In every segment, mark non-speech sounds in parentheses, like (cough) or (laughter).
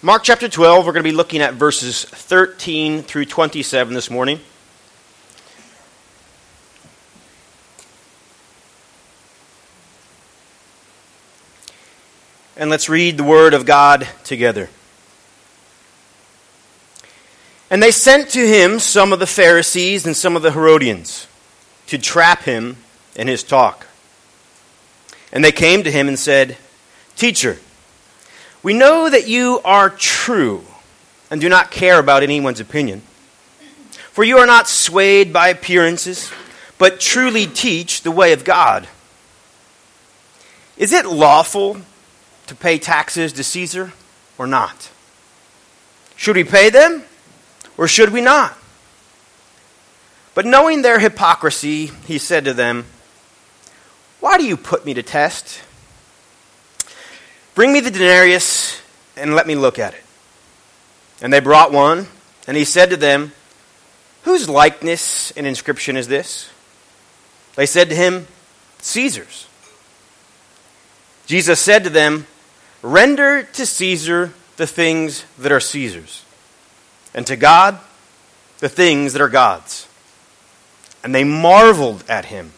Mark chapter 12, we're going to be looking at verses 13 through 27 this morning. And let's read the word of God together. And they sent to him some of the Pharisees and some of the Herodians to trap him in his talk. And they came to him and said, Teacher, we know that you are true and do not care about anyone's opinion. For you are not swayed by appearances, but truly teach the way of God. Is it lawful to pay taxes to Caesar or not? Should we pay them or should we not? But knowing their hypocrisy, he said to them, Why do you put me to test? Bring me the denarius and let me look at it. And they brought one, and he said to them, Whose likeness and inscription is this? They said to him, Caesar's. Jesus said to them, Render to Caesar the things that are Caesar's, and to God the things that are God's. And they marveled at him.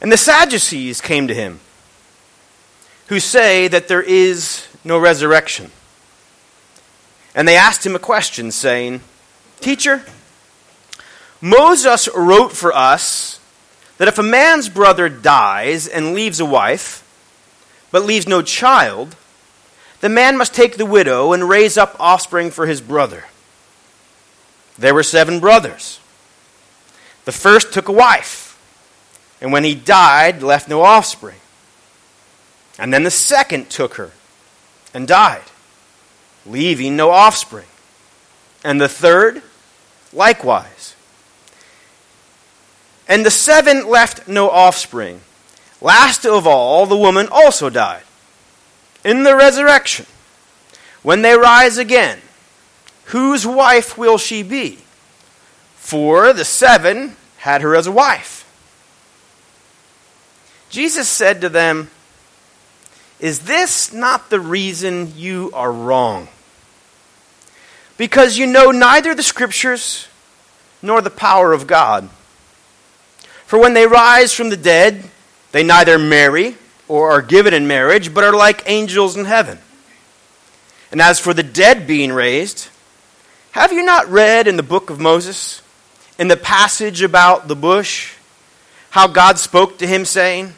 And the Sadducees came to him who say that there is no resurrection. And they asked him a question, saying, Teacher, Moses wrote for us that if a man's brother dies and leaves a wife, but leaves no child, the man must take the widow and raise up offspring for his brother. There were seven brothers. The first took a wife, and when he died, left no offspring. And then the second took her and died, leaving no offspring. And the third, likewise. And the seven left no offspring. Last of all, the woman also died. In the resurrection, when they rise again, whose wife will she be? For the seven had her as a wife. Jesus said to them, is this not the reason you are wrong? Because you know neither the Scriptures nor the power of God. For when they rise from the dead, they neither marry or are given in marriage, but are like angels in heaven. And as for the dead being raised, have you not read in the book of Moses, in the passage about the bush, how God spoke to him, saying,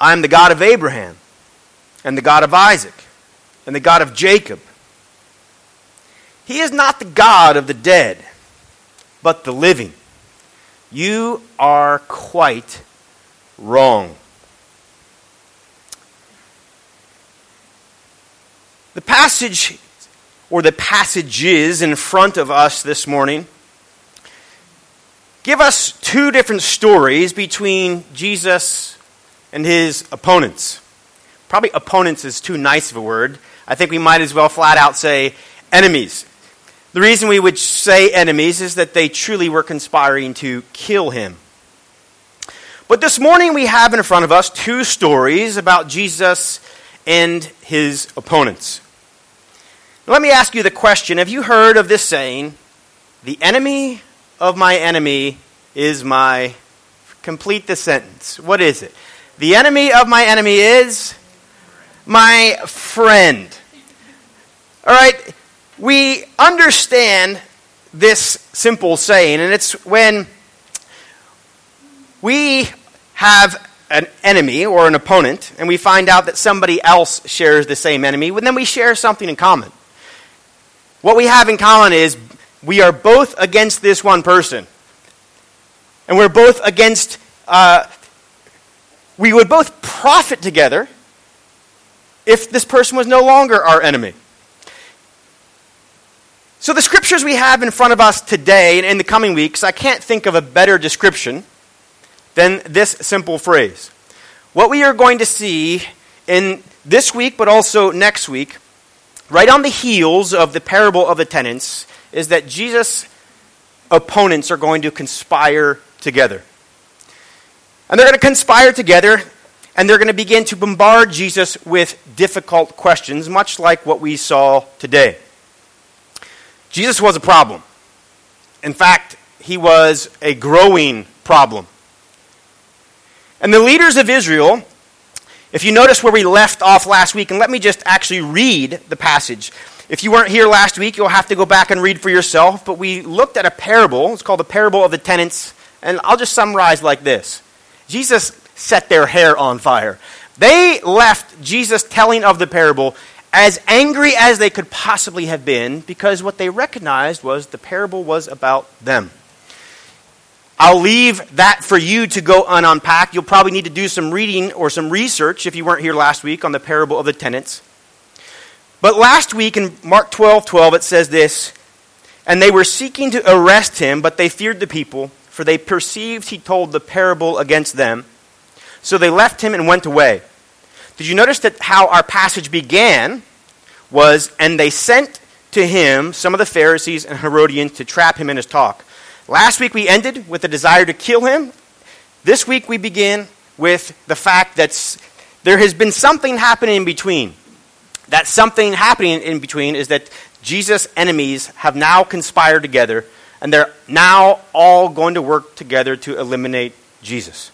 I am the God of Abraham, and the God of Isaac, and the God of Jacob. He is not the God of the dead, but the living. You are quite wrong. The passage, or the passages in front of us this morning, give us two different stories between Jesus and his opponents. Probably opponents is too nice of a word. I think we might as well flat out say enemies. The reason we would say enemies is that they truly were conspiring to kill him. But this morning we have in front of us two stories about Jesus and his opponents. Now, let me ask you the question Have you heard of this saying, the enemy of my enemy is my. Complete the sentence. What is it? The enemy of my enemy is my friend. All right? We understand this simple saying, and it's when we have an enemy or an opponent, and we find out that somebody else shares the same enemy, and then we share something in common. What we have in common is we are both against this one person, and we're both against uh, we would both profit together if this person was no longer our enemy. So, the scriptures we have in front of us today and in the coming weeks, I can't think of a better description than this simple phrase. What we are going to see in this week, but also next week, right on the heels of the parable of the tenants, is that Jesus' opponents are going to conspire together. And they're going to conspire together, and they're going to begin to bombard Jesus with difficult questions, much like what we saw today. Jesus was a problem. In fact, he was a growing problem. And the leaders of Israel, if you notice where we left off last week, and let me just actually read the passage. If you weren't here last week, you'll have to go back and read for yourself. But we looked at a parable. It's called the parable of the tenants. And I'll just summarize like this Jesus set their hair on fire. They left Jesus telling of the parable as angry as they could possibly have been because what they recognized was the parable was about them. I'll leave that for you to go and unpack. You'll probably need to do some reading or some research if you weren't here last week on the parable of the tenants. But last week in Mark 12 12, it says this And they were seeking to arrest him, but they feared the people, for they perceived he told the parable against them. So they left him and went away. Did you notice that how our passage began was, and they sent to him some of the Pharisees and Herodians to trap him in his talk. Last week we ended with the desire to kill him. This week we begin with the fact that there has been something happening in between. That something happening in between is that Jesus' enemies have now conspired together, and they're now all going to work together to eliminate Jesus.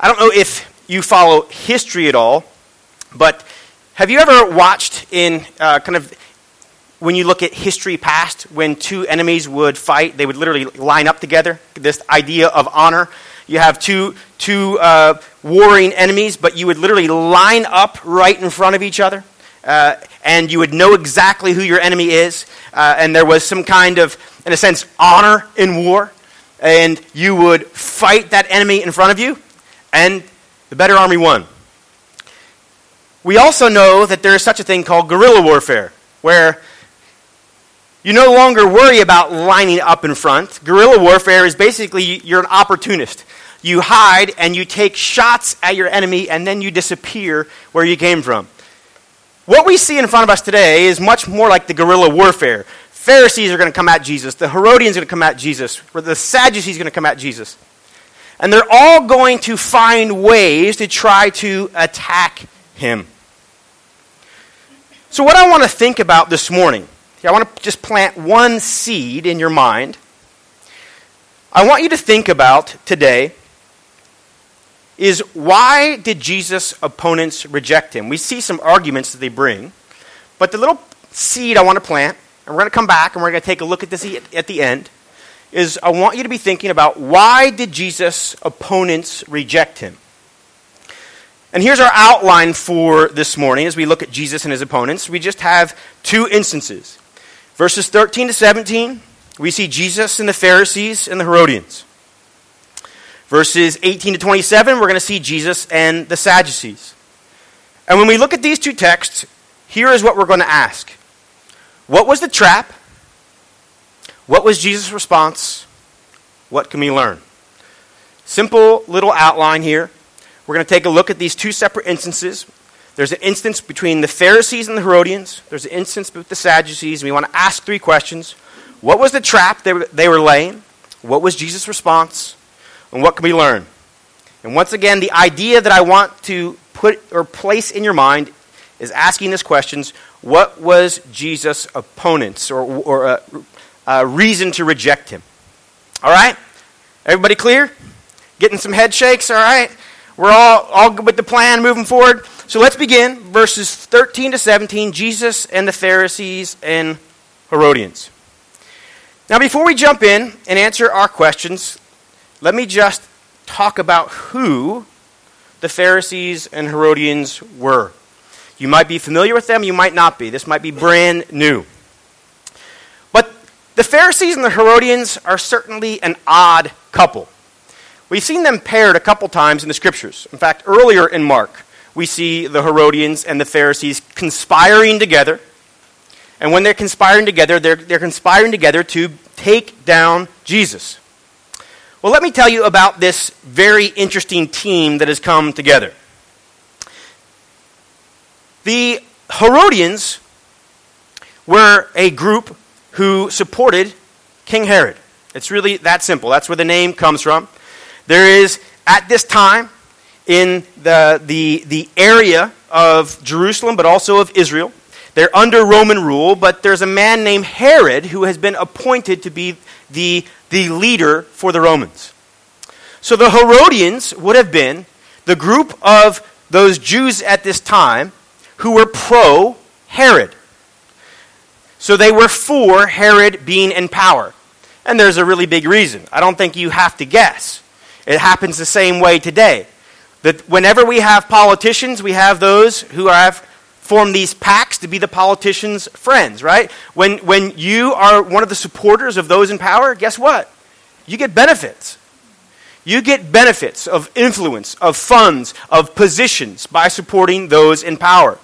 I don't know if you follow history at all, but have you ever watched in uh, kind of when you look at history past, when two enemies would fight, they would literally line up together? This idea of honor. You have two, two uh, warring enemies, but you would literally line up right in front of each other. Uh, and you would know exactly who your enemy is. Uh, and there was some kind of, in a sense, honor in war. And you would fight that enemy in front of you and the better army won. We also know that there is such a thing called guerrilla warfare, where you no longer worry about lining up in front. Guerrilla warfare is basically you're an opportunist. You hide and you take shots at your enemy and then you disappear where you came from. What we see in front of us today is much more like the guerrilla warfare. Pharisees are going to come at Jesus. The Herodians are going to come at Jesus. The Sadducees are going to come at Jesus. And they're all going to find ways to try to attack him. So, what I want to think about this morning, I want to just plant one seed in your mind. I want you to think about today is why did Jesus' opponents reject him? We see some arguments that they bring, but the little seed I want to plant, and we're going to come back and we're going to take a look at this at the end, is I want you to be thinking about why did Jesus' opponents reject him? And here's our outline for this morning as we look at Jesus and his opponents. We just have two instances. Verses 13 to 17, we see Jesus and the Pharisees and the Herodians. Verses 18 to 27, we're going to see Jesus and the Sadducees. And when we look at these two texts, here is what we're going to ask What was the trap? What was Jesus' response? What can we learn? Simple little outline here. We're going to take a look at these two separate instances. There's an instance between the Pharisees and the Herodians. There's an instance with the Sadducees. We want to ask three questions. What was the trap they were, they were laying? What was Jesus' response? And what can we learn? And once again, the idea that I want to put or place in your mind is asking this questions what was Jesus' opponents or, or uh, uh, reason to reject him. All right? Everybody clear? Getting some head shakes, all right? We're all, all good with the plan moving forward. So let's begin. Verses 13 to 17 Jesus and the Pharisees and Herodians. Now, before we jump in and answer our questions, let me just talk about who the Pharisees and Herodians were. You might be familiar with them, you might not be. This might be brand new. But the Pharisees and the Herodians are certainly an odd couple. We've seen them paired a couple times in the scriptures. In fact, earlier in Mark, we see the Herodians and the Pharisees conspiring together. And when they're conspiring together, they're, they're conspiring together to take down Jesus. Well, let me tell you about this very interesting team that has come together. The Herodians were a group who supported King Herod. It's really that simple. That's where the name comes from. There is, at this time, in the, the, the area of Jerusalem, but also of Israel, they're under Roman rule, but there's a man named Herod who has been appointed to be the, the leader for the Romans. So the Herodians would have been the group of those Jews at this time who were pro Herod. So they were for Herod being in power. And there's a really big reason. I don't think you have to guess. It happens the same way today. That whenever we have politicians, we have those who have formed these pacts to be the politicians' friends, right? When, when you are one of the supporters of those in power, guess what? You get benefits. You get benefits of influence, of funds, of positions by supporting those in power.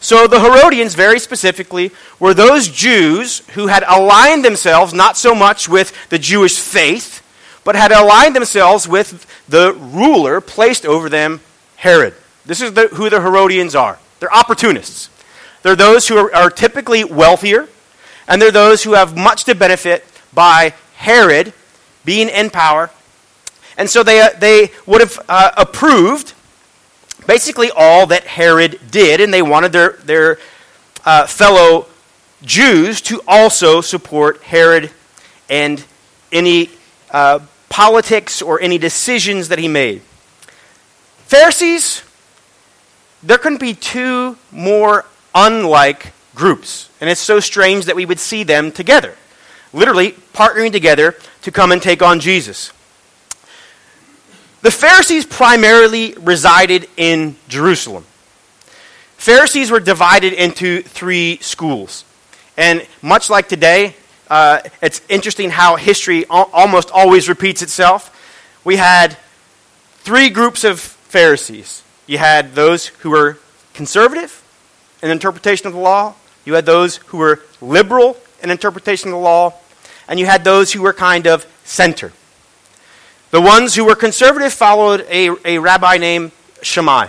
So the Herodians, very specifically, were those Jews who had aligned themselves not so much with the Jewish faith, but had aligned themselves with the ruler placed over them, Herod. This is the, who the Herodians are. They're opportunists. They're those who are, are typically wealthier, and they're those who have much to benefit by Herod being in power. And so they, uh, they would have uh, approved basically all that Herod did, and they wanted their, their uh, fellow Jews to also support Herod and any uh, politics or any decisions that he made. Pharisees, there couldn't be two more unlike groups. And it's so strange that we would see them together, literally partnering together to come and take on Jesus. The Pharisees primarily resided in Jerusalem. Pharisees were divided into three schools. And much like today, uh, it's interesting how history al- almost always repeats itself. We had three groups of Pharisees. You had those who were conservative in interpretation of the law, you had those who were liberal in interpretation of the law, and you had those who were kind of center. The ones who were conservative followed a, a rabbi named Shammai.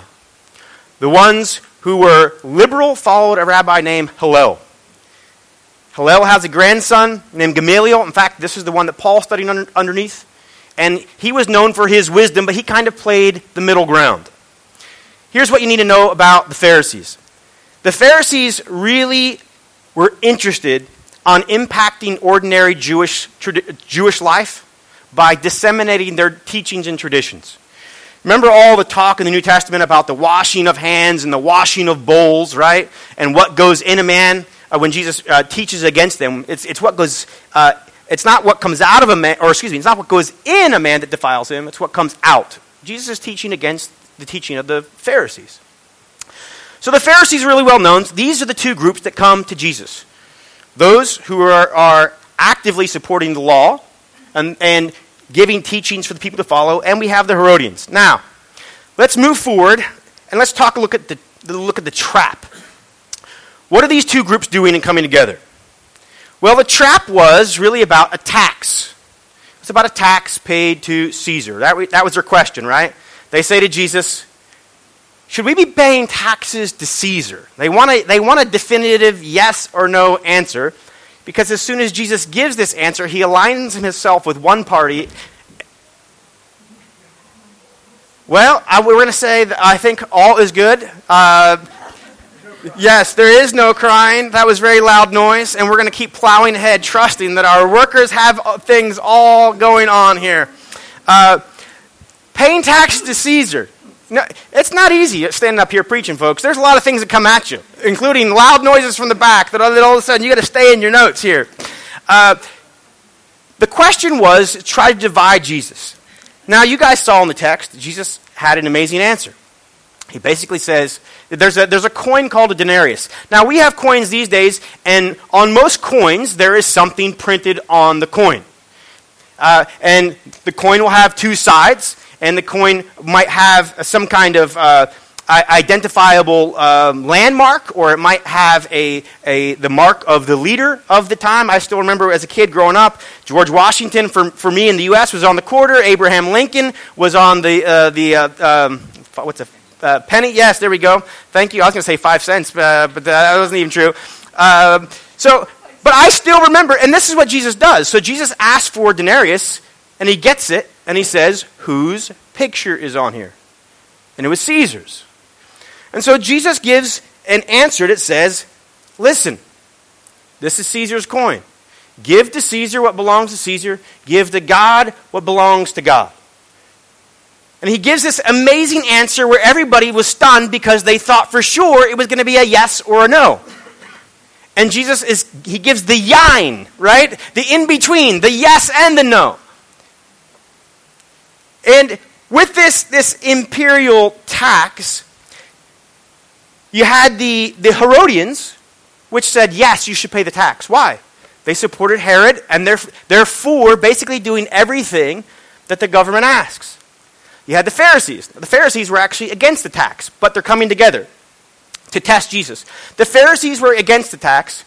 The ones who were liberal followed a rabbi named Hillel. Hillel has a grandson named Gamaliel. In fact, this is the one that Paul studied under, underneath. And he was known for his wisdom, but he kind of played the middle ground. Here's what you need to know about the Pharisees the Pharisees really were interested on impacting ordinary Jewish, Jewish life by disseminating their teachings and traditions. Remember all the talk in the New Testament about the washing of hands and the washing of bowls, right? And what goes in a man uh, when Jesus uh, teaches against them. It's, it's what goes, uh, it's not what comes out of a man, or excuse me, it's not what goes in a man that defiles him, it's what comes out. Jesus is teaching against the teaching of the Pharisees. So the Pharisees are really well known. These are the two groups that come to Jesus those who are, are actively supporting the law and, and giving teachings for the people to follow, and we have the Herodians. Now, let's move forward and let's talk a look at the, look at the trap. What are these two groups doing and coming together? Well, the trap was really about a tax. It's about a tax paid to Caesar. That, that was their question, right? They say to Jesus, Should we be paying taxes to Caesar? They want, a, they want a definitive yes or no answer. Because as soon as Jesus gives this answer, he aligns himself with one party. Well, I, we're going to say that I think all is good. Uh, yes, there is no crying. That was very loud noise. And we're going to keep plowing ahead, trusting that our workers have things all going on here. Uh, paying tax to Caesar. No, it's not easy standing up here preaching, folks. There's a lot of things that come at you, including loud noises from the back that all of a sudden you got to stay in your notes here. Uh, the question was try to divide Jesus. Now, you guys saw in the text, Jesus had an amazing answer. He basically says, there's a, there's a coin called a denarius. Now, we have coins these days, and on most coins, there is something printed on the coin. Uh, and the coin will have two sides and the coin might have some kind of uh, identifiable um, landmark, or it might have a, a, the mark of the leader of the time. I still remember as a kid growing up, George Washington, for, for me in the U.S., was on the quarter. Abraham Lincoln was on the, uh, the uh, um, what's a uh, penny? Yes, there we go. Thank you. I was going to say five cents, uh, but that wasn't even true. Um, so But I still remember, and this is what Jesus does. So Jesus asks for denarius, and he gets it, and he says, Whose picture is on here? And it was Caesar's. And so Jesus gives an answer that says, Listen, this is Caesar's coin. Give to Caesar what belongs to Caesar, give to God what belongs to God. And he gives this amazing answer where everybody was stunned because they thought for sure it was going to be a yes or a no. And Jesus is, he gives the yine, right? The in between, the yes and the no. And with this, this imperial tax, you had the, the Herodians, which said, yes, you should pay the tax. Why? They supported Herod, and therefore basically doing everything that the government asks. You had the Pharisees. The Pharisees were actually against the tax, but they're coming together to test Jesus. The Pharisees were against the tax,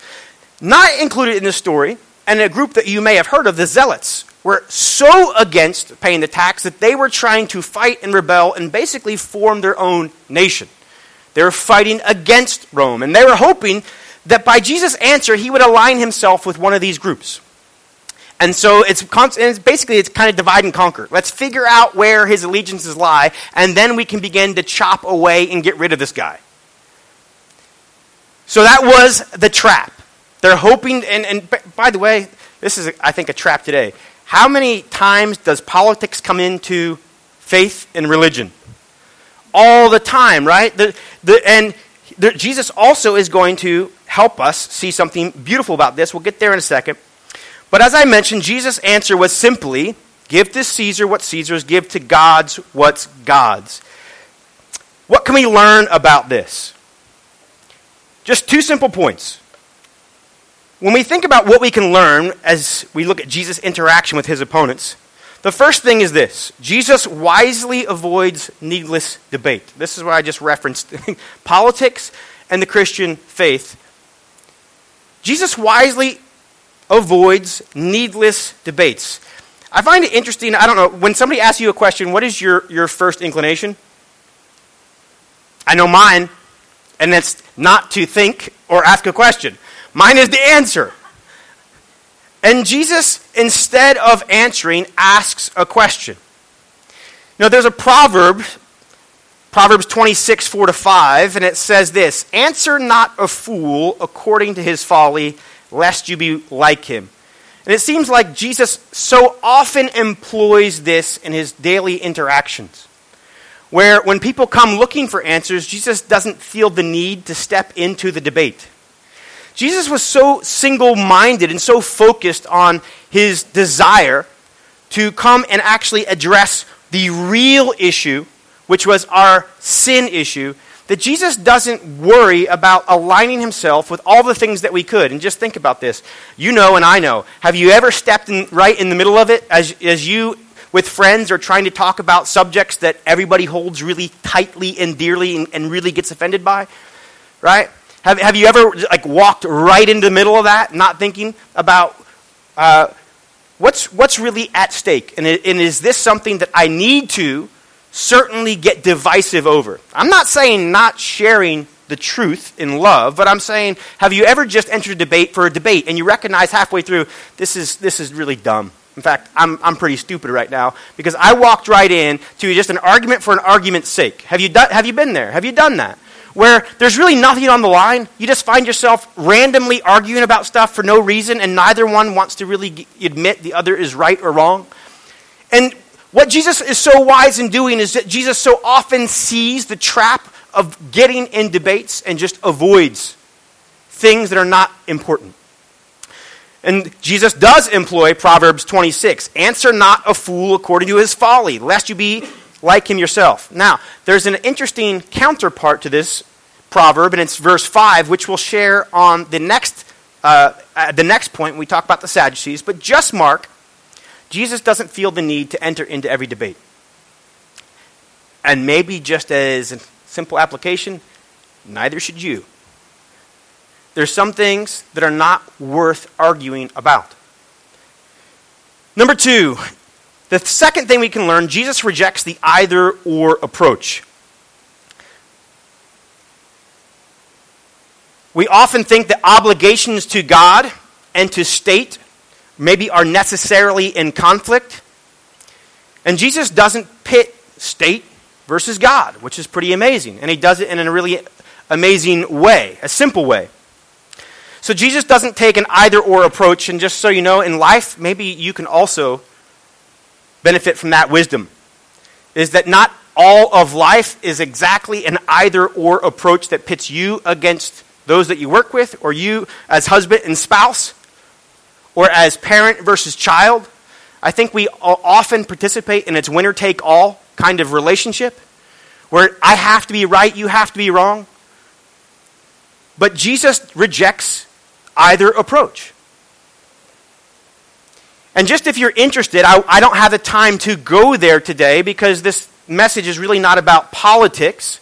not included in the story, and a group that you may have heard of, the Zealots, were so against paying the tax that they were trying to fight and rebel and basically form their own nation. They were fighting against Rome, and they were hoping that by Jesus' answer, he would align himself with one of these groups. And so it's, it's, basically it's kind of divide and conquer. Let's figure out where his allegiances lie, and then we can begin to chop away and get rid of this guy. So that was the trap. They're hoping, and, and by the way, this is, I think, a trap today. How many times does politics come into faith and religion? All the time, right? The, the, and the, Jesus also is going to help us see something beautiful about this. We'll get there in a second. But as I mentioned, Jesus' answer was simply give to Caesar what Caesar's, give to God's what's God's. What can we learn about this? Just two simple points. When we think about what we can learn as we look at Jesus' interaction with his opponents, the first thing is this Jesus wisely avoids needless debate. This is what I just referenced (laughs) politics and the Christian faith. Jesus wisely avoids needless debates. I find it interesting. I don't know, when somebody asks you a question, what is your, your first inclination? I know mine, and it's not to think or ask a question. Mine is the answer. And Jesus, instead of answering, asks a question. Now, there's a proverb, Proverbs 26, 4 to 5, and it says this Answer not a fool according to his folly lest you be like him. And it seems like Jesus so often employs this in his daily interactions. Where when people come looking for answers, Jesus doesn't feel the need to step into the debate. Jesus was so single minded and so focused on his desire to come and actually address the real issue, which was our sin issue, that Jesus doesn't worry about aligning himself with all the things that we could. And just think about this. You know, and I know. Have you ever stepped in, right in the middle of it as, as you, with friends, are trying to talk about subjects that everybody holds really tightly and dearly and, and really gets offended by? Right? Have, have you ever like walked right into the middle of that, not thinking about uh, what's, what's really at stake? And, and is this something that I need to certainly get divisive over. I'm not saying not sharing the truth in love, but I'm saying, have you ever just entered a debate for a debate and you recognize halfway through, this is, this is really dumb? In fact, I'm, I'm pretty stupid right now because I walked right in to just an argument for an argument's sake. Have you, done, have you been there? Have you done that? Where there's really nothing on the line. You just find yourself randomly arguing about stuff for no reason, and neither one wants to really admit the other is right or wrong. And what Jesus is so wise in doing is that Jesus so often sees the trap of getting in debates and just avoids things that are not important. And Jesus does employ Proverbs 26 Answer not a fool according to his folly, lest you be like him yourself. Now, there's an interesting counterpart to this proverb, and it's verse 5, which we'll share on the next, uh, the next point when we talk about the Sadducees. But just mark Jesus doesn't feel the need to enter into every debate. And maybe just as a simple application, neither should you. There's some things that are not worth arguing about. Number two, the second thing we can learn Jesus rejects the either or approach. We often think that obligations to God and to state maybe are necessarily in conflict. And Jesus doesn't pit state versus God, which is pretty amazing. And he does it in a really amazing way, a simple way. So Jesus doesn't take an either or approach. And just so you know, in life, maybe you can also benefit from that wisdom. Is that not all of life is exactly an either or approach that pits you against those that you work with, or you as husband and spouse, or as parent versus child. I think we often participate in its winner take all kind of relationship where I have to be right, you have to be wrong. But Jesus rejects either approach. And just if you're interested, I, I, don't have the time to go there today because this message is really not about politics.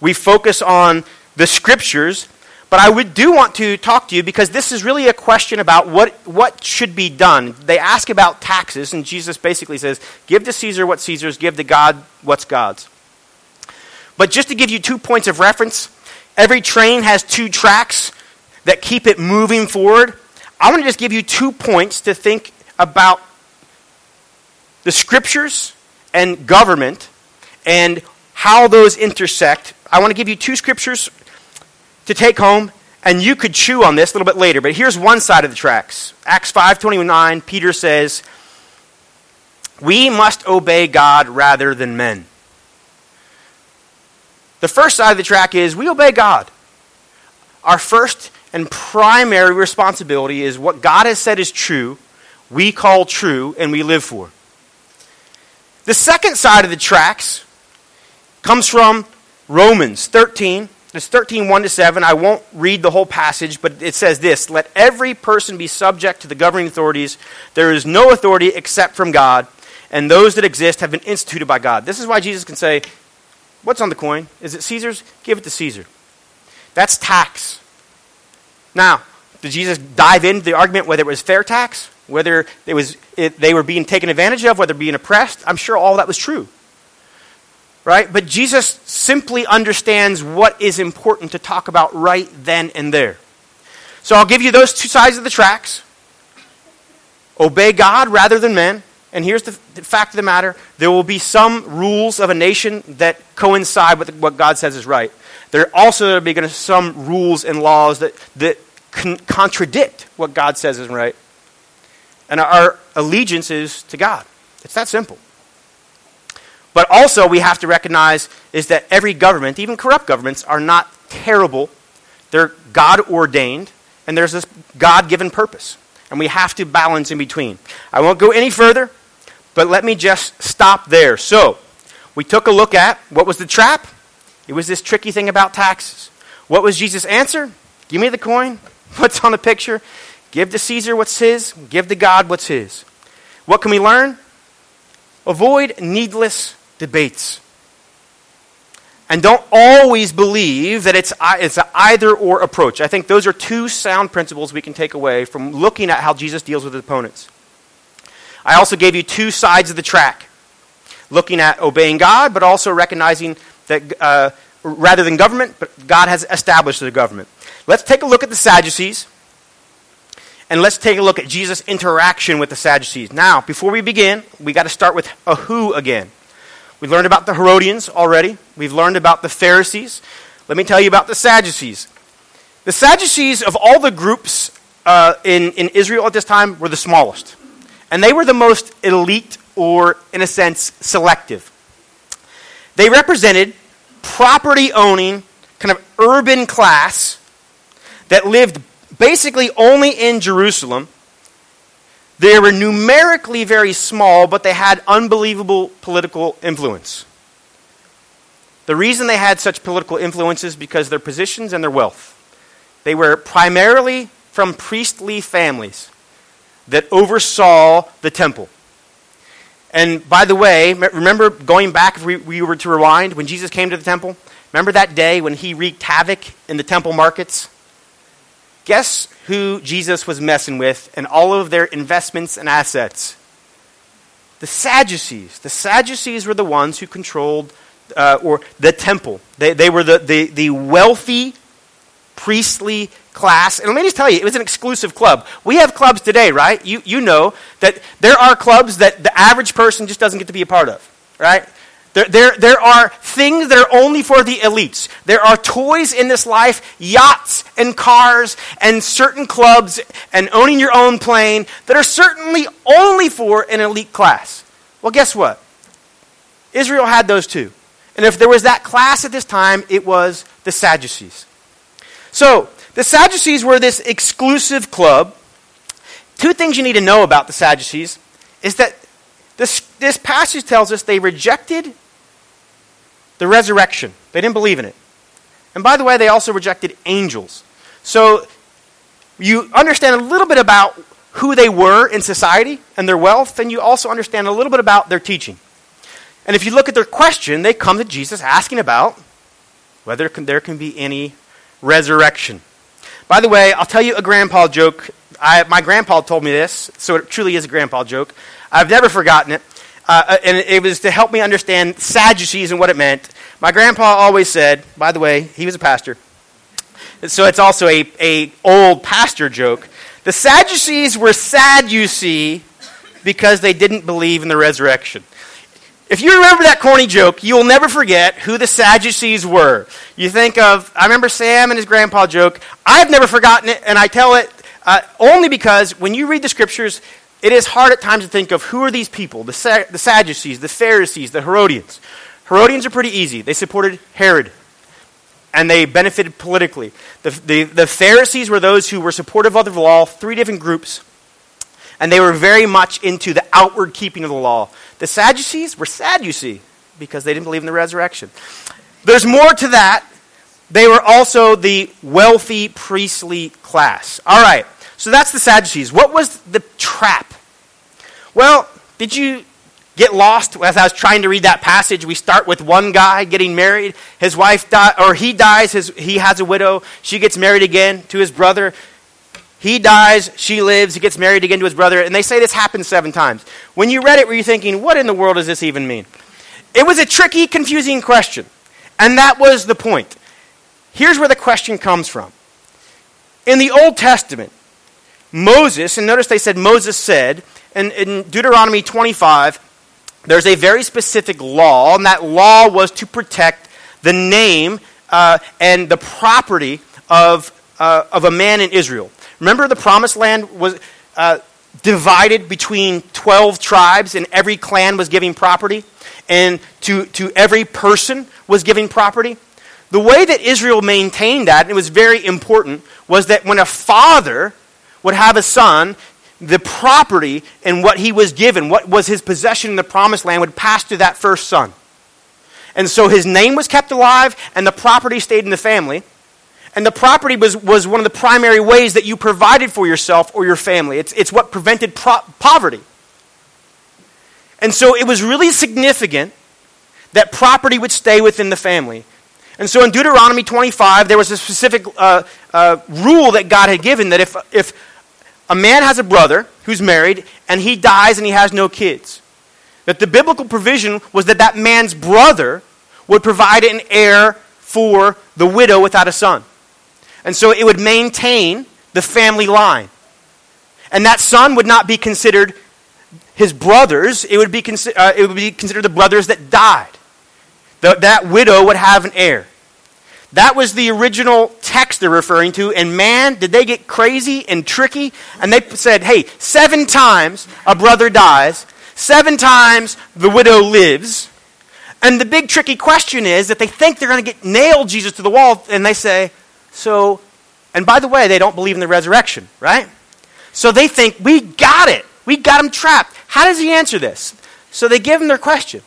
We focus on the scriptures. But I would do want to talk to you because this is really a question about what, what should be done. They ask about taxes, and Jesus basically says, Give to Caesar what Caesar's, give to God what's God's. But just to give you two points of reference, every train has two tracks that keep it moving forward. I want to just give you two points to think about the scriptures and government and how those intersect. I want to give you two scriptures to take home, and you could chew on this a little bit later. But here's one side of the tracks. Acts 5:29, Peter says, "We must obey God rather than men." The first side of the track is we obey God. Our first and primary responsibility is what God has said is true, we call true, and we live for. The second side of the tracks comes from Romans 13. It's 13, 1 to 7. I won't read the whole passage, but it says this Let every person be subject to the governing authorities. There is no authority except from God, and those that exist have been instituted by God. This is why Jesus can say, What's on the coin? Is it Caesar's? Give it to Caesar. That's tax. Now, did Jesus dive into the argument whether it was fair tax, whether it was, it, they were being taken advantage of, whether being oppressed? I'm sure all that was true. Right? But Jesus simply understands what is important to talk about right then and there. So I'll give you those two sides of the tracks. Obey God rather than men. And here's the, the, fact of the matter there will be some rules of a nation that coincide with what God says is right. There are also going to be some rules and laws that, that con- contradict what God says is right. And our allegiance is to God. It's that simple. But also, we have to recognize is that every government, even corrupt governments, are not terrible. They're God ordained, and there's this God given purpose. And we have to balance in between. I won't go any further. But let me just stop there. So, we took a look at what was the trap? It was this tricky thing about taxes. What was Jesus' answer? Give me the coin. What's on the picture? Give to Caesar what's his, give to God what's his. What can we learn? Avoid needless debates. And don't always believe that it's, it's an either or approach. I think those are two sound principles we can take away from looking at how Jesus deals with his opponents. I also gave you two sides of the track looking at obeying God, but also recognizing that uh, rather than government, but God has established the government. Let's take a look at the Sadducees, and let's take a look at Jesus' interaction with the Sadducees. Now, before we begin, we got to start with a who again. We learned about the Herodians already. We've learned about the Pharisees. Let me tell you about the Sadducees. The Sadducees, of all the groups uh, in, in Israel at this time, were the smallest. And they were the most elite, or in a sense, selective. They represented property owning, kind of urban class that lived basically only in Jerusalem. They were numerically very small, but they had unbelievable political influence. The reason they had such political influence is because their positions and their wealth. They were primarily from priestly families that oversaw the temple. And by the way, remember going back, if we, we were to rewind, when Jesus came to the temple? Remember that day when he wreaked havoc in the temple markets? Guess who Jesus was messing with and all of their investments and assets? The Sadducees. The Sadducees were the ones who controlled uh, or the temple. They, they were the, the, the wealthy priestly class. And let me just tell you, it was an exclusive club. We have clubs today, right? You, you know that there are clubs that the average person just doesn't get to be a part of, right? There, there, there are things that are only for the elites. There are toys in this life, yachts and cars, and certain clubs, and owning your own plane that are certainly only for an elite class. Well, guess what? Israel had those too. And if there was that class at this time, it was the Sadducees. So, the Sadducees were this exclusive club. Two things you need to know about the Sadducees is that this, this passage tells us they rejected the resurrection. They didn't believe in it. And by the way, they also rejected angels. So you understand a little bit about who they were in society and their wealth, and you also understand a little bit about their teaching. And if you look at their question, they come to Jesus asking about whether there can be any resurrection. By the way, I'll tell you a grandpa joke. I, my grandpa told me this, so it truly is a grandpa joke. I've never forgotten it. Uh, uh, and it was to help me understand Sadducees and what it meant. My grandpa always said, by the way, he was a pastor, so it's also a, a old pastor joke. The Sadducees were sad, you see, because they didn't believe in the resurrection. If you remember that corny joke, you will never forget who the Sadducees were. You think of, I remember Sam and his grandpa joke. I've never forgotten it, and I tell it uh, only because when you read the scriptures, it is hard at times to think of who are these people the, the Sadducees, the Pharisees, the Herodians. Herodians are pretty easy. They supported Herod, and they benefited politically. The, the, the Pharisees were those who were supportive of the law, three different groups, and they were very much into the outward keeping of the law. The Sadducees were sad, you see, because they didn't believe in the resurrection. There's more to that. They were also the wealthy priestly class. All right. So that's the Sadducees. What was the trap? Well, did you get lost as I was trying to read that passage? We start with one guy getting married. His wife dies, or he dies. His, he has a widow. She gets married again to his brother. He dies. She lives. He gets married again to his brother. And they say this happens seven times. When you read it, were you thinking, what in the world does this even mean? It was a tricky, confusing question. And that was the point. Here's where the question comes from. In the Old Testament, Moses, and notice they said Moses said, and in Deuteronomy 25, there's a very specific law, and that law was to protect the name uh, and the property of, uh, of a man in Israel. Remember, the promised land was uh, divided between 12 tribes, and every clan was giving property, and to, to every person was giving property. The way that Israel maintained that, and it was very important, was that when a father would have a son, the property and what he was given, what was his possession in the promised land, would pass to that first son. And so his name was kept alive, and the property stayed in the family. And the property was, was one of the primary ways that you provided for yourself or your family. It's, it's what prevented pro- poverty. And so it was really significant that property would stay within the family. And so in Deuteronomy 25, there was a specific uh, uh, rule that God had given that if, if a man has a brother who's married and he dies and he has no kids. That the biblical provision was that that man's brother would provide an heir for the widow without a son. And so it would maintain the family line. And that son would not be considered his brothers, it would be, consi- uh, it would be considered the brothers that died. The, that widow would have an heir. That was the original text they're referring to. And man, did they get crazy and tricky. And they said, hey, seven times a brother dies, seven times the widow lives. And the big tricky question is that they think they're going to get nailed Jesus to the wall. And they say, so, and by the way, they don't believe in the resurrection, right? So they think, we got it. We got him trapped. How does he answer this? So they give him their question.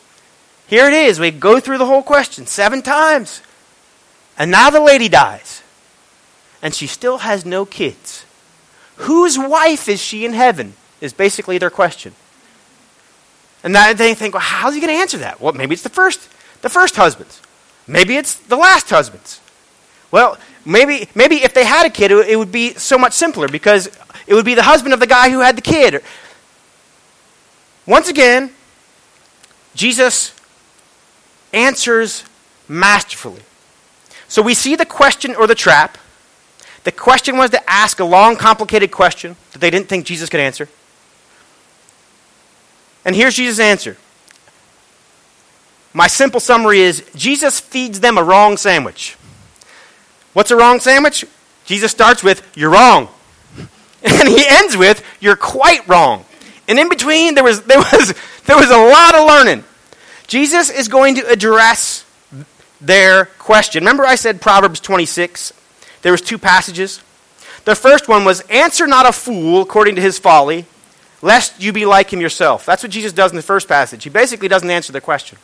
Here it is. We go through the whole question seven times. And now the lady dies. And she still has no kids. Whose wife is she in heaven? Is basically their question. And now they think, well, how's he going to answer that? Well, maybe it's the first, the first husband's. Maybe it's the last husband's. Well, maybe, maybe if they had a kid, it would be so much simpler because it would be the husband of the guy who had the kid. Once again, Jesus answers masterfully. So we see the question or the trap, The question was to ask a long, complicated question that they didn't think Jesus could answer. And here's Jesus' answer. My simple summary is Jesus feeds them a wrong sandwich. What's a wrong sandwich? Jesus starts with, You're wrong. (laughs) And he ends with, You're quite wrong. And in between, there was, there was, (laughs) there was a lot of learning. Jesus is going to address their question. Remember, I said Proverbs 26? There was two passages. The first one was, Answer not a fool according to his folly, lest you be like him yourself. That's what Jesus does in the first passage. He basically doesn't answer the question.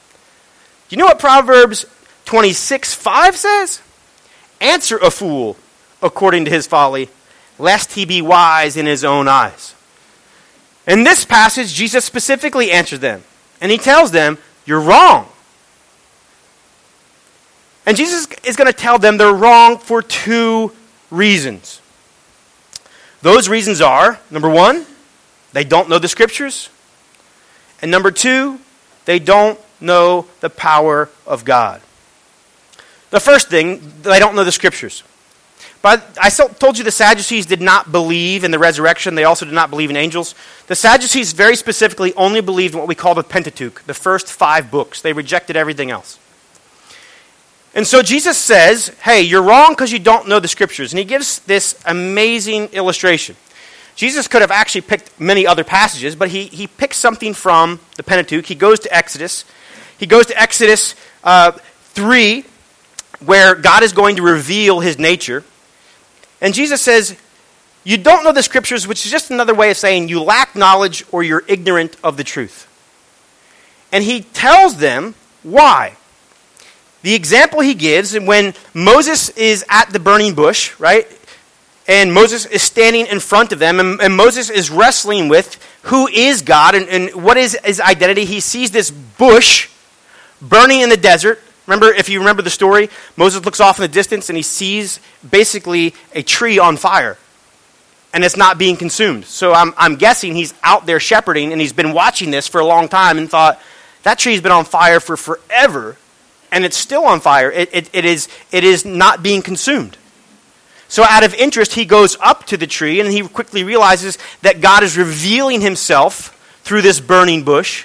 Do you know what Proverbs 26 5 says? Answer a fool according to his folly, lest he be wise in his own eyes. In this passage, Jesus specifically answers them, and he tells them, You're wrong. And Jesus is going to tell them they're wrong for two reasons. Those reasons are number one, they don't know the scriptures, and number two, they don't know the power of God. The first thing, they don't know the scriptures. But I told you the Sadducees did not believe in the resurrection. They also did not believe in angels. The Sadducees very specifically only believed in what we call the Pentateuch, the first five books. They rejected everything else. And so Jesus says, hey, you're wrong because you don't know the scriptures. And he gives this amazing illustration. Jesus could have actually picked many other passages, but he, he picks something from the Pentateuch. He goes to Exodus. He goes to Exodus uh, 3, where God is going to reveal his nature. And Jesus says, You don't know the scriptures, which is just another way of saying you lack knowledge or you're ignorant of the truth. And he tells them why. The example he gives when Moses is at the burning bush, right? And Moses is standing in front of them, and, and Moses is wrestling with who is God and, and what is his identity. He sees this bush burning in the desert, Remember, if you remember the story, Moses looks off in the distance and he sees basically a tree on fire. And it's not being consumed. So I'm, I'm guessing he's out there shepherding and he's been watching this for a long time and thought, that tree's been on fire for forever and it's still on fire. It, it, it, is, it is not being consumed. So, out of interest, he goes up to the tree and he quickly realizes that God is revealing himself through this burning bush.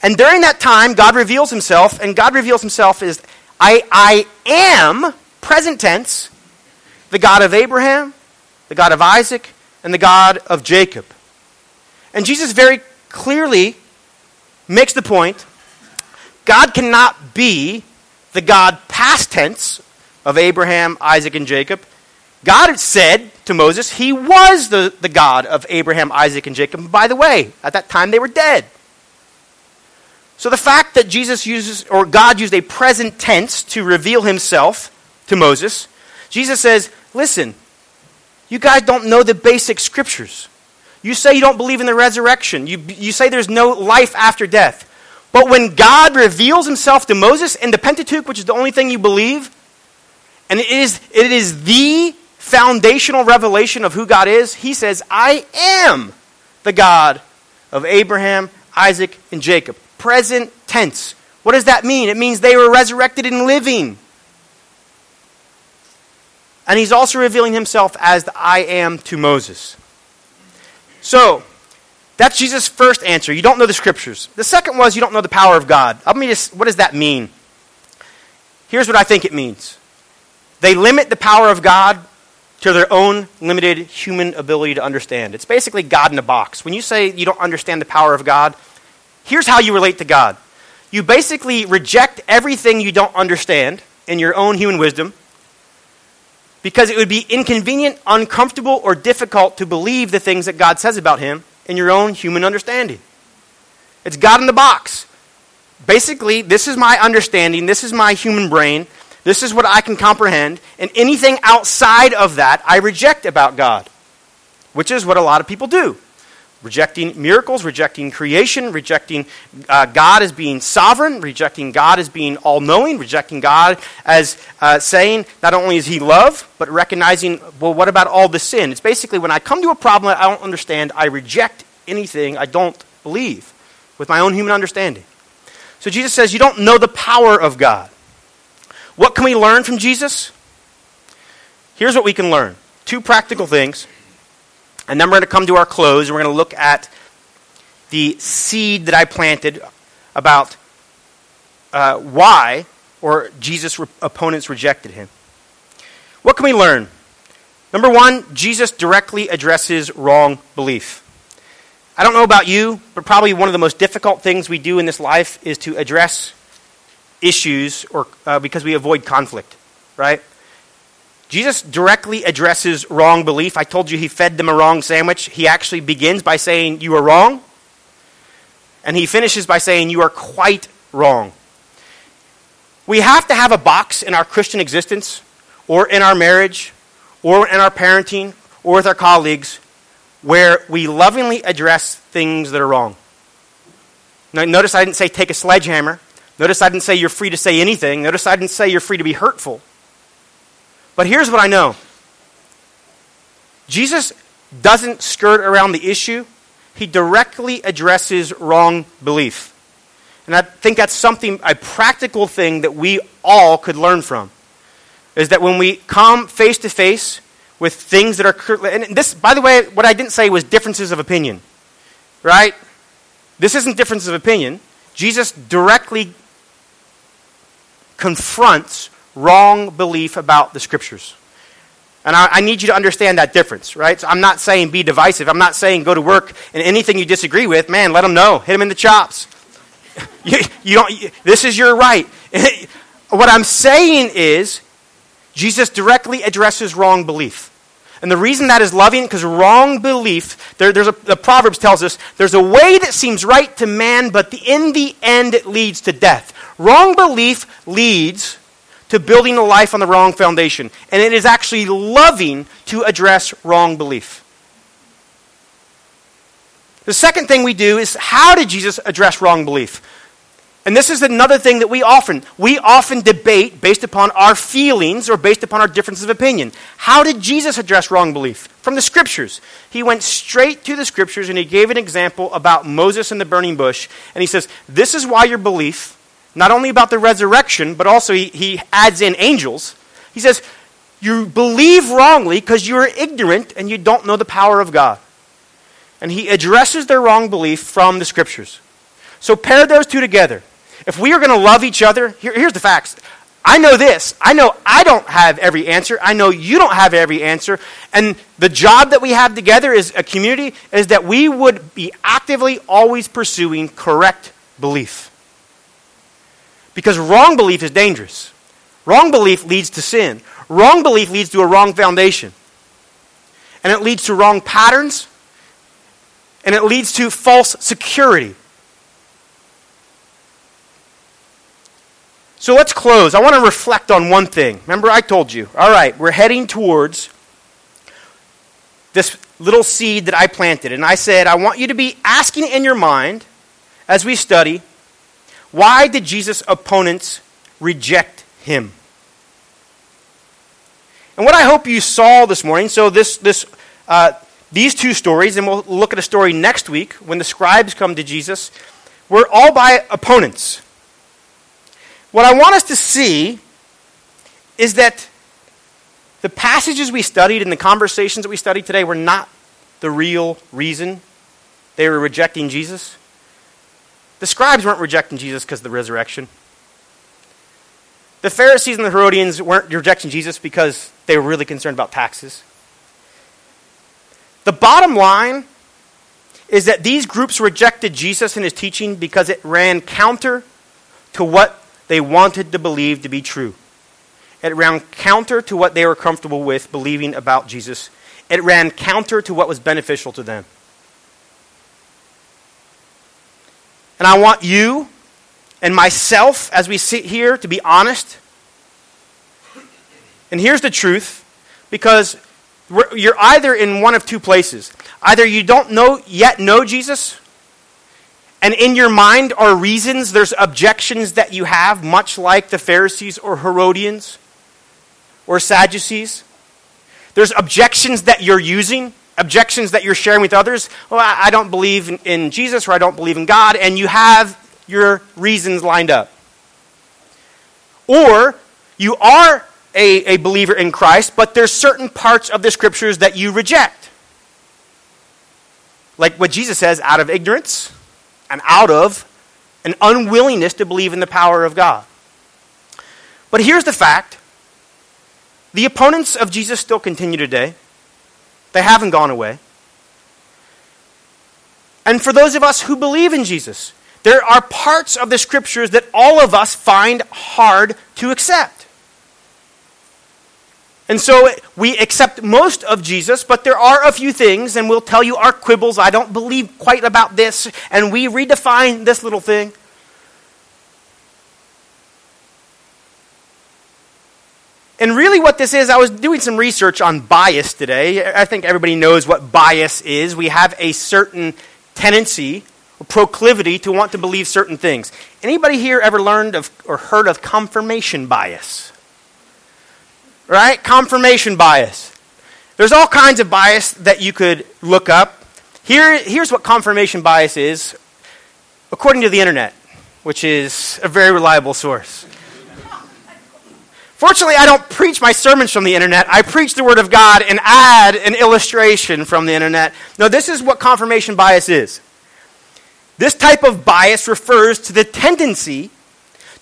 And during that time, God reveals himself, and God reveals himself as I, I am, present tense, the God of Abraham, the God of Isaac, and the God of Jacob. And Jesus very clearly makes the point God cannot be the God past tense of Abraham, Isaac, and Jacob. God said to Moses, He was the, the God of Abraham, Isaac, and Jacob. by the way, at that time they were dead. So the fact that Jesus uses, or God used a present tense to reveal himself to Moses, Jesus says, listen, you guys don't know the basic scriptures. You say you don't believe in the resurrection. You, you say there's no life after death. But when God reveals himself to Moses in the Pentateuch, which is the only thing you believe, and it is, it is the foundational revelation of who God is, he says, I am the God of Abraham, Isaac, and Jacob present tense. What does that mean? It means they were resurrected and living. And he's also revealing himself as the I am to Moses. So, that's Jesus' first answer. You don't know the scriptures. The second was you don't know the power of God. Let me just, what does that mean? Here's what I think it means they limit the power of God to their own limited human ability to understand. It's basically God in a box. When you say you don't understand the power of God, Here's how you relate to God you basically reject everything you don't understand in your own human wisdom because it would be inconvenient, uncomfortable, or difficult to believe the things that God says about Him in your own human understanding. It's God in the box. Basically, this is my understanding, this is my human brain, this is what I can comprehend, and anything outside of that I reject about God, which is what a lot of people do rejecting miracles, rejecting creation, rejecting uh, God as being sovereign, rejecting God as being all knowing, rejecting God as uh, saying not only is He love, but recognizing, well, what about all the sin? It's basically when I come to a problem that I don't understand, I reject anything I don't believe with my own human understanding. So Jesus says, You don't know the power of God. What can we learn from Jesus? here's what we can learn two practical things. And then we're going to come to our close, and we're going to look at the seed that I planted about uh, why or Jesus' re- opponents rejected him. What can we learn? Number one, Jesus directly addresses wrong belief. I don't know about you, but probably one of the most difficult things we do in this life is to address issues or uh, because we avoid conflict, right? Jesus directly addresses wrong belief. I told you he fed them a wrong sandwich. He actually begins by saying, You are wrong. And he finishes by saying, You are quite wrong. We have to have a box in our Christian existence, or in our marriage, or in our parenting, or with our colleagues, where we lovingly address things that are wrong. Now, notice I didn't say take a sledgehammer. Notice I didn't say you're free to say anything. Notice I didn't say you're free to be hurtful. But here's what I know Jesus doesn't skirt around the issue, he directly addresses wrong belief. And I think that's something, a practical thing that we all could learn from. Is that when we come face to face with things that are. And this, by the way, what I didn't say was differences of opinion. Right? This isn't differences of opinion. Jesus directly confronts wrong belief about the scriptures. And I, I, need you to understand that difference, right? So I'm not saying be divisive. I'm not saying go to work and anything you disagree with, man, let them know. Hit them in the chops. (laughs) you, you don't, you, this is your right. (laughs) what I'm saying is, Jesus directly addresses wrong belief. And the reason that is loving, because wrong belief, there, there's a, the Proverbs tells us, there's a way that seems right to man, but the, in the end it leads to death. Wrong belief leads to building a life on the wrong foundation. And it is actually loving to address wrong belief. The second thing we do is how did Jesus address wrong belief? And this is another thing that we often we often debate based upon our feelings or based upon our differences of opinion. How did Jesus address wrong belief? From the scriptures. He went straight to the scriptures and he gave an example about Moses and the burning bush and he says, "This is why your belief not only about the resurrection, but also he, he adds in angels. He says, You believe wrongly because you are ignorant and you don't know the power of God. And he addresses their wrong belief from the scriptures. So pair those two together. If we are going to love each other, here, here's the facts. I know this. I know I don't have every answer. I know you don't have every answer. And the job that we have together as a community is that we would be actively always pursuing correct belief. Because wrong belief is dangerous. Wrong belief leads to sin. Wrong belief leads to a wrong foundation. And it leads to wrong patterns. And it leads to false security. So let's close. I want to reflect on one thing. Remember, I told you, all right, we're heading towards this little seed that I planted. And I said, I want you to be asking in your mind as we study why did Jesus' opponents reject him? And what I hope you saw this morning, so this, this, uh, these two stories, and we'll look at a story next week when the scribes come to Jesus, were all by opponents. What I want us to see is that the passages we studied and the conversations that we studied today were not the real reason they were rejecting Jesus. The scribes weren't rejecting Jesus because of the resurrection. The Pharisees and the Herodians weren't rejecting Jesus because they were really concerned about taxes. The bottom line is that these groups rejected Jesus and his teaching because it ran counter to what they wanted to believe to be true. It ran counter to what they were comfortable with believing about Jesus. It ran counter to what was beneficial to them. And I want you and myself, as we sit here, to be honest. And here's the truth because you're either in one of two places. Either you don't know yet know Jesus, and in your mind are reasons, there's objections that you have, much like the Pharisees or Herodians or Sadducees. There's objections that you're using objections that you're sharing with others. Well, I, don't believe in, Jesus or I don't believe in God, and you have your reasons lined up. Or you are a, a believer in Christ, but there's certain parts of the scriptures that you reject. Like what Jesus says, out of ignorance and out of an unwillingness to believe in the power of God. But here's the fact the opponents of Jesus still continue today, they haven't gone away. And for those of us who believe in Jesus, there are parts of the scriptures that all of us find hard to accept. And so we accept most of Jesus, but there are a few things, and we'll tell you our quibbles. I don't believe quite about this, and we redefine this little thing. And really, what this is, I was doing some research on bias today. I think everybody knows what bias is. We have a certain tendency or proclivity to want to believe certain things. Anybody here ever learned of or heard of confirmation bias? Right? Confirmation bias. There's all kinds of bias that you could look up. Here, here's what confirmation bias is, according to the internet, which is a very reliable source. Fortunately, I don't preach my sermons from the internet. I preach the Word of God and add an illustration from the internet. Now, this is what confirmation bias is. This type of bias refers to the tendency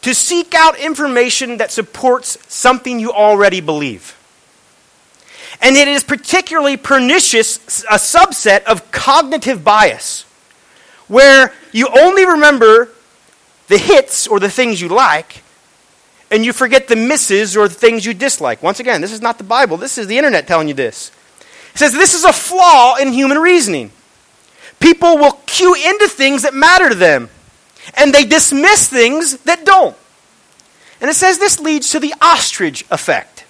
to seek out information that supports something you already believe. And it is particularly pernicious, a subset of cognitive bias, where you only remember the hits or the things you like and you forget the misses or the things you dislike. Once again, this is not the Bible, this is the internet telling you this. It says this is a flaw in human reasoning. People will cue into things that matter to them, and they dismiss things that don't. And it says this leads to the ostrich effect.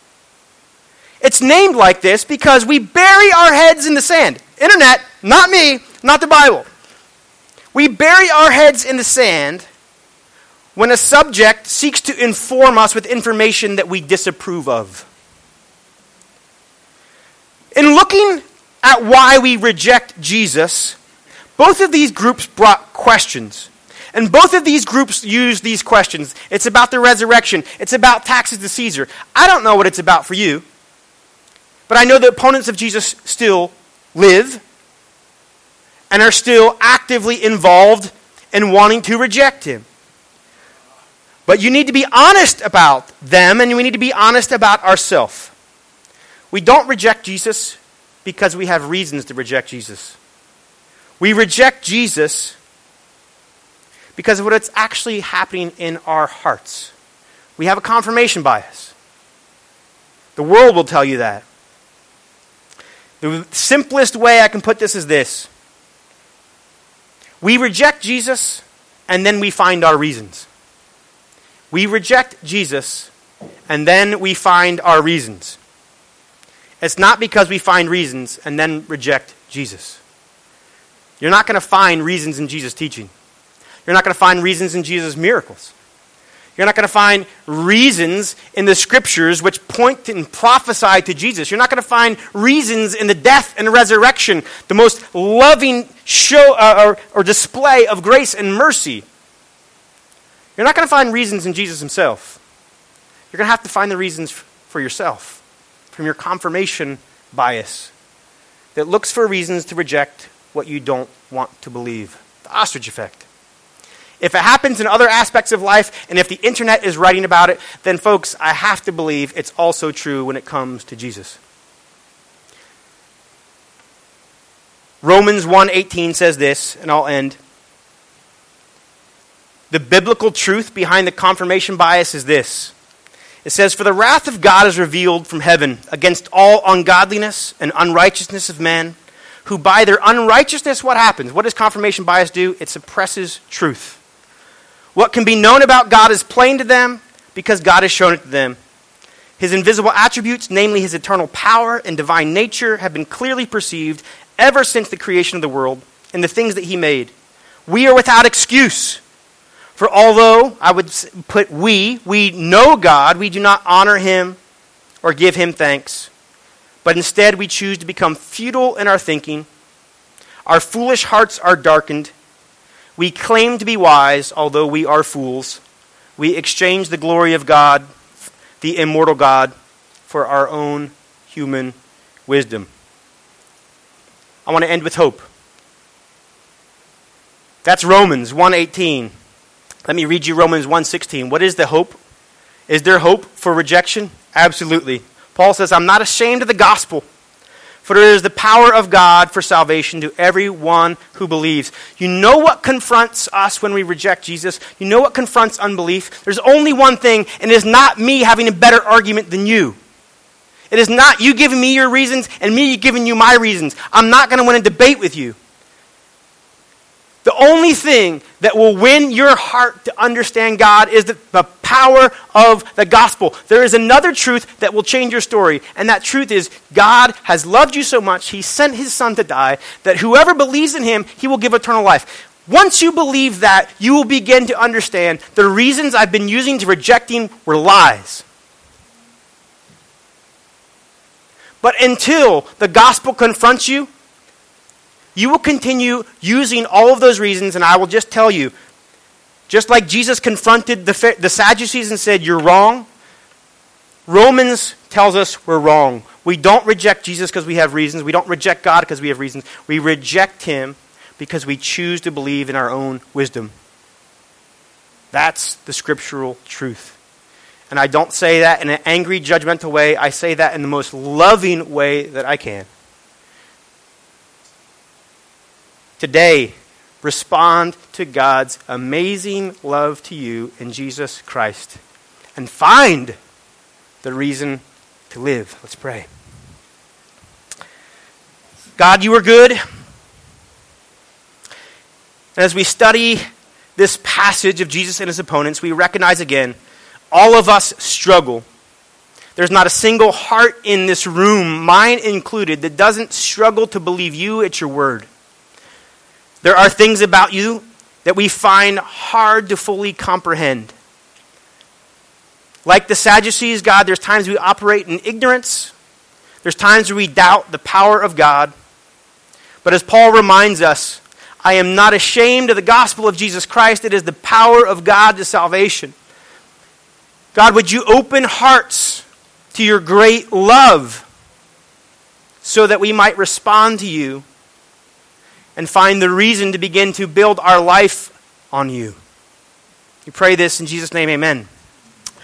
It's named like this because we bury our heads in the sand. Internet, not me, not the Bible. We bury our heads in the sand when a subject seeks to inform us with information that we disapprove of. In looking at why we reject Jesus, both of these groups brought questions. And both of these groups use these questions. It's about the resurrection, it's about taxes to Caesar. I don't know what it's about for you, but I know the opponents of Jesus still live and are still actively involved in wanting to reject him. But you need to be honest about them, and we need to be honest about ourselves. We don't reject Jesus because we have reasons to reject Jesus. We reject Jesus because of what's actually happening in our hearts. We have a confirmation bias. The world will tell you that. The simplest way I can put this is this we reject Jesus, and then we find our reasons. We reject Jesus, and then we find our reasons. It's not because we find reasons and then reject Jesus. You're not going to find reasons in Jesus' teaching. You're not going to find reasons in Jesus' miracles. You're not going to find reasons in the scriptures which point and prophesy to Jesus. You're not going to find reasons in the death and resurrection, the most loving show uh, or, or display of grace and mercy. You're not going to find reasons in Jesus himself. You're going to have to find the reasons for yourself from your confirmation bias that looks for reasons to reject what you don't want to believe. The ostrich effect. If it happens in other aspects of life, and if the internet is writing about it, then folks, I have to believe it's also true when it comes to Jesus. Romans 1:18 says this, and I'll end. The biblical truth behind the confirmation bias is this it says, For the wrath of God is revealed from heaven against all ungodliness and unrighteousness of men, who by their unrighteousness, what happens? What does confirmation bias do? It suppresses truth. What can be known about God is plain to them because God has shown it to them. His invisible attributes, namely his eternal power and divine nature, have been clearly perceived ever since the creation of the world and the things that he made. We are without excuse. For although, I would put we, we know God, we do not honor him or give him thanks. But instead, we choose to become futile in our thinking. Our foolish hearts are darkened. We claim to be wise, although we are fools. We exchange the glory of God, the immortal God, for our own human wisdom. I want to end with hope. That's Romans 1:18. Let me read you Romans 1:16. What is the hope? Is there hope for rejection? Absolutely. Paul says, "I'm not ashamed of the gospel." For it is the power of God for salvation to everyone who believes. You know what confronts us when we reject Jesus? You know what confronts unbelief? There's only one thing, and it is not me having a better argument than you. It is not you giving me your reasons and me giving you my reasons. I'm not going to win a debate with you. The only thing that will win your heart to understand God is the, the, power of the gospel. There is another truth that will change your story, and that truth is God has loved you so much, He sent His Son to die, that whoever believes in Him, He will give eternal life. Once you believe that, you will begin to understand the reasons I've been using to rejecting were lies. But until the gospel confronts you, you will continue using all of those reasons, and I will just tell you just like Jesus confronted the, the Sadducees and said, You're wrong, Romans tells us we're wrong. We don't reject Jesus because we have reasons. We don't reject God because we have reasons. We reject Him because we choose to believe in our own wisdom. That's the scriptural truth. And I don't say that in an angry, judgmental way. I say that in the most loving way that I can. Today, respond to God's amazing love to you in Jesus Christ and find the reason to live. Let's pray. God, you are good. And as we study this passage of Jesus and his opponents, we recognize again all of us struggle. There's not a single heart in this room, mine included, that doesn't struggle to believe you at your word. There are things about you that we find hard to fully comprehend. Like the Sadducees, God, there's times we operate in ignorance. There's times we doubt the power of God. But as Paul reminds us, I am not ashamed of the gospel of Jesus Christ. It is the power of God to salvation. God, would you open hearts to your great love so that we might respond to you and find the reason to begin to build our life on you. We pray this in Jesus' name, amen.